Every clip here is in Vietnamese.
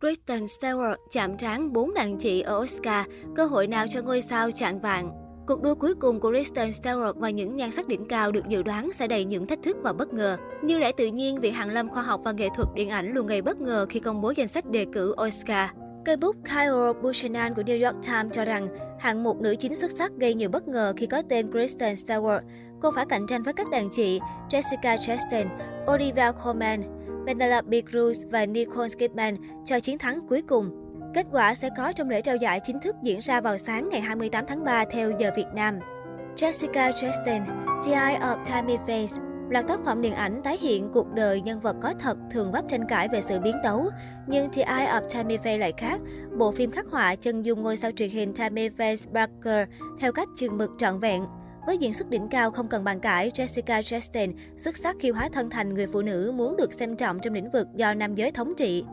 Kristen Stewart chạm trán bốn đàn chị ở Oscar, cơ hội nào cho ngôi sao chạng vạn. Cuộc đua cuối cùng của Kristen Stewart và những nhan sắc đỉnh cao được dự đoán sẽ đầy những thách thức và bất ngờ. Như lẽ tự nhiên, Viện Hàn Lâm Khoa học và Nghệ thuật Điện ảnh luôn gây bất ngờ khi công bố danh sách đề cử Oscar. Cây bút Kyle Buchanan của New York Times cho rằng hạng mục nữ chính xuất sắc gây nhiều bất ngờ khi có tên Kristen Stewart. Cô phải cạnh tranh với các đàn chị Jessica Chastain, Olivia Colman, Penelope Cruz và Nicole Kidman cho chiến thắng cuối cùng. Kết quả sẽ có trong lễ trao giải chính thức diễn ra vào sáng ngày 28 tháng 3 theo giờ Việt Nam. Jessica Chastain, The Eye of Tammy Faye là tác phẩm điện ảnh tái hiện cuộc đời nhân vật có thật thường vấp tranh cãi về sự biến tấu. Nhưng The Eye of Tammy Faye lại khác. Bộ phim khắc họa chân dung ngôi sao truyền hình Tammy Faye Barker theo cách chừng mực trọn vẹn. Với diễn xuất đỉnh cao không cần bàn cãi, Jessica Chastain xuất sắc khi hóa thân thành người phụ nữ muốn được xem trọng trong lĩnh vực do nam giới thống trị.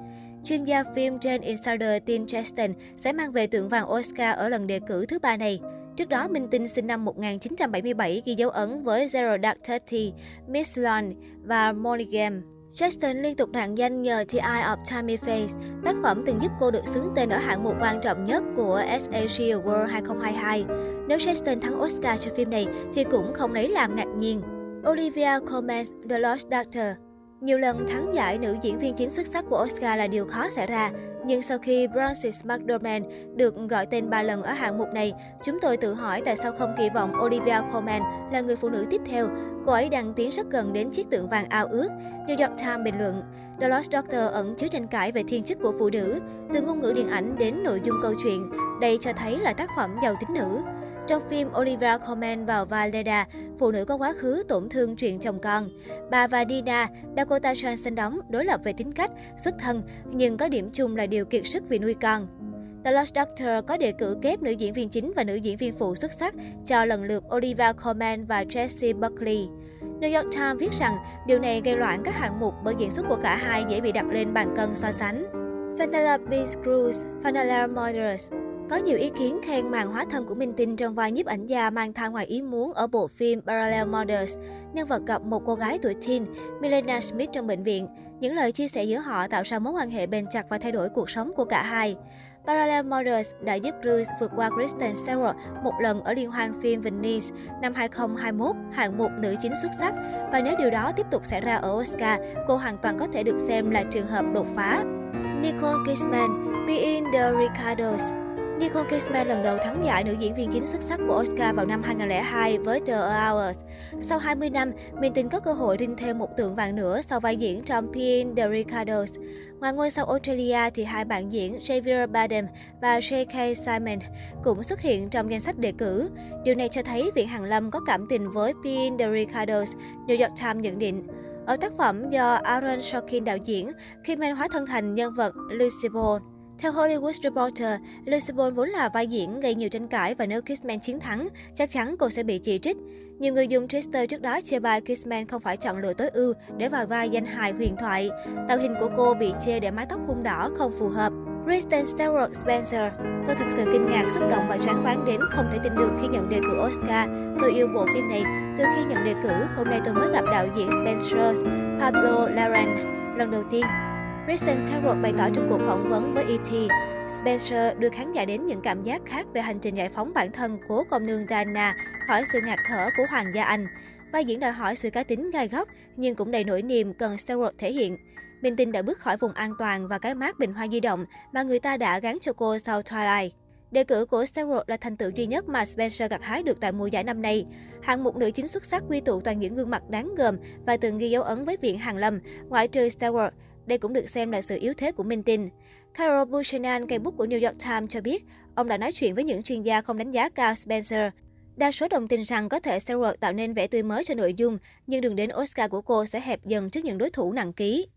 Chuyên gia phim Jane Insider tin Chastain sẽ mang về tượng vàng Oscar ở lần đề cử thứ ba này. Trước đó, Minh Tinh sinh năm 1977 ghi dấu ấn với Zero Dark Thirty, Miss Lawn và Mulligan. Justin liên tục rạng danh nhờ The Eye of Tammy Faye, tác phẩm từng giúp cô được xứng tên ở hạng mục quan trọng nhất của SAG Award 2022. Nếu Justin thắng Oscar cho phim này thì cũng không lấy làm ngạc nhiên. Olivia Colman, The Lost Doctor nhiều lần thắng giải nữ diễn viên chính xuất sắc của Oscar là điều khó xảy ra. Nhưng sau khi Francis McDormand được gọi tên ba lần ở hạng mục này, chúng tôi tự hỏi tại sao không kỳ vọng Olivia Colman là người phụ nữ tiếp theo. Cô ấy đang tiến rất gần đến chiếc tượng vàng ao ước. New York Times bình luận, The Lost Doctor ẩn chứa tranh cãi về thiên chức của phụ nữ. Từ ngôn ngữ điện ảnh đến nội dung câu chuyện, đây cho thấy là tác phẩm giàu tính nữ. Trong phim, Olivia Colman vào vai Leda, phụ nữ có quá khứ tổn thương chuyện chồng con. Bà và Dina, Dakota Johnson đóng, đối lập về tính cách, xuất thân, nhưng có điểm chung là điều kiệt sức vì nuôi con. The Lost Doctor có đề cử kép nữ diễn viên chính và nữ diễn viên phụ xuất sắc cho lần lượt Olivia Colman và Jessie Buckley. New York Times viết rằng điều này gây loạn các hạng mục bởi diễn xuất của cả hai dễ bị đặt lên bàn cân so sánh. Penelope Cruz, Vanilla Mothers có nhiều ý kiến khen màn hóa thân của Minh Tinh trong vai nhiếp ảnh gia mang thai ngoài ý muốn ở bộ phim Parallel Mothers. Nhân vật gặp một cô gái tuổi teen, Milena Smith trong bệnh viện. Những lời chia sẻ giữa họ tạo ra mối quan hệ bền chặt và thay đổi cuộc sống của cả hai. Parallel Mothers đã giúp Cruz vượt qua Kristen Stewart một lần ở liên hoan phim Venice năm 2021, hạng mục nữ chính xuất sắc. Và nếu điều đó tiếp tục xảy ra ở Oscar, cô hoàn toàn có thể được xem là trường hợp đột phá. Nicole Kidman, Being the Ricardos Nicole Kidman lần đầu thắng giải nữ diễn viên chính xuất sắc của Oscar vào năm 2002 với The Hours. Sau 20 năm, mình tình có cơ hội rinh thêm một tượng vàng nữa sau vai diễn trong Pin the Ricardos. Ngoài ngôi sao Australia thì hai bạn diễn Javier Bardem và J.K. Simon cũng xuất hiện trong danh sách đề cử. Điều này cho thấy Viện Hàn Lâm có cảm tình với Pin the Ricardos, New York Times nhận định. Ở tác phẩm do Aaron Sorkin đạo diễn, Kidman hóa thân thành nhân vật Lucy Ball. Theo Hollywood Reporter, Lucy Ball vốn là vai diễn gây nhiều tranh cãi và nếu Kissman chiến thắng, chắc chắn cô sẽ bị chỉ trích. Nhiều người dùng Twitter trước đó chê bai Kissman không phải chọn lựa tối ưu để vào vai danh hài huyền thoại. Tạo hình của cô bị chê để mái tóc hung đỏ không phù hợp. Kristen Stewart Spencer Tôi thật sự kinh ngạc, xúc động và choáng váng đến không thể tin được khi nhận đề cử Oscar. Tôi yêu bộ phim này. Từ khi nhận đề cử, hôm nay tôi mới gặp đạo diễn Spencer Pablo Larraín lần đầu tiên. Kristen Stewart bày tỏ trong cuộc phỏng vấn với ET, Spencer đưa khán giả đến những cảm giác khác về hành trình giải phóng bản thân của công nương Diana khỏi sự ngạt thở của Hoàng gia Anh. Vai diễn đòi hỏi sự cá tính gai góc nhưng cũng đầy nỗi niềm cần Stewart thể hiện. Minh tinh đã bước khỏi vùng an toàn và cái mát bình hoa di động mà người ta đã gắn cho cô sau Twilight. Đề cử của Stewart là thành tựu duy nhất mà Spencer gặt hái được tại mùa giải năm nay. Hạng mục nữ chính xuất sắc quy tụ toàn những gương mặt đáng gờm và từng ghi dấu ấn với viện hàng Lâm, ngoại trừ Stewart. Đây cũng được xem là sự yếu thế của Minh Tinh. Carol Buchanan, cây bút của New York Times cho biết, ông đã nói chuyện với những chuyên gia không đánh giá cao Spencer. Đa số đồng tình rằng có thể Stewart tạo nên vẻ tươi mới cho nội dung, nhưng đường đến Oscar của cô sẽ hẹp dần trước những đối thủ nặng ký.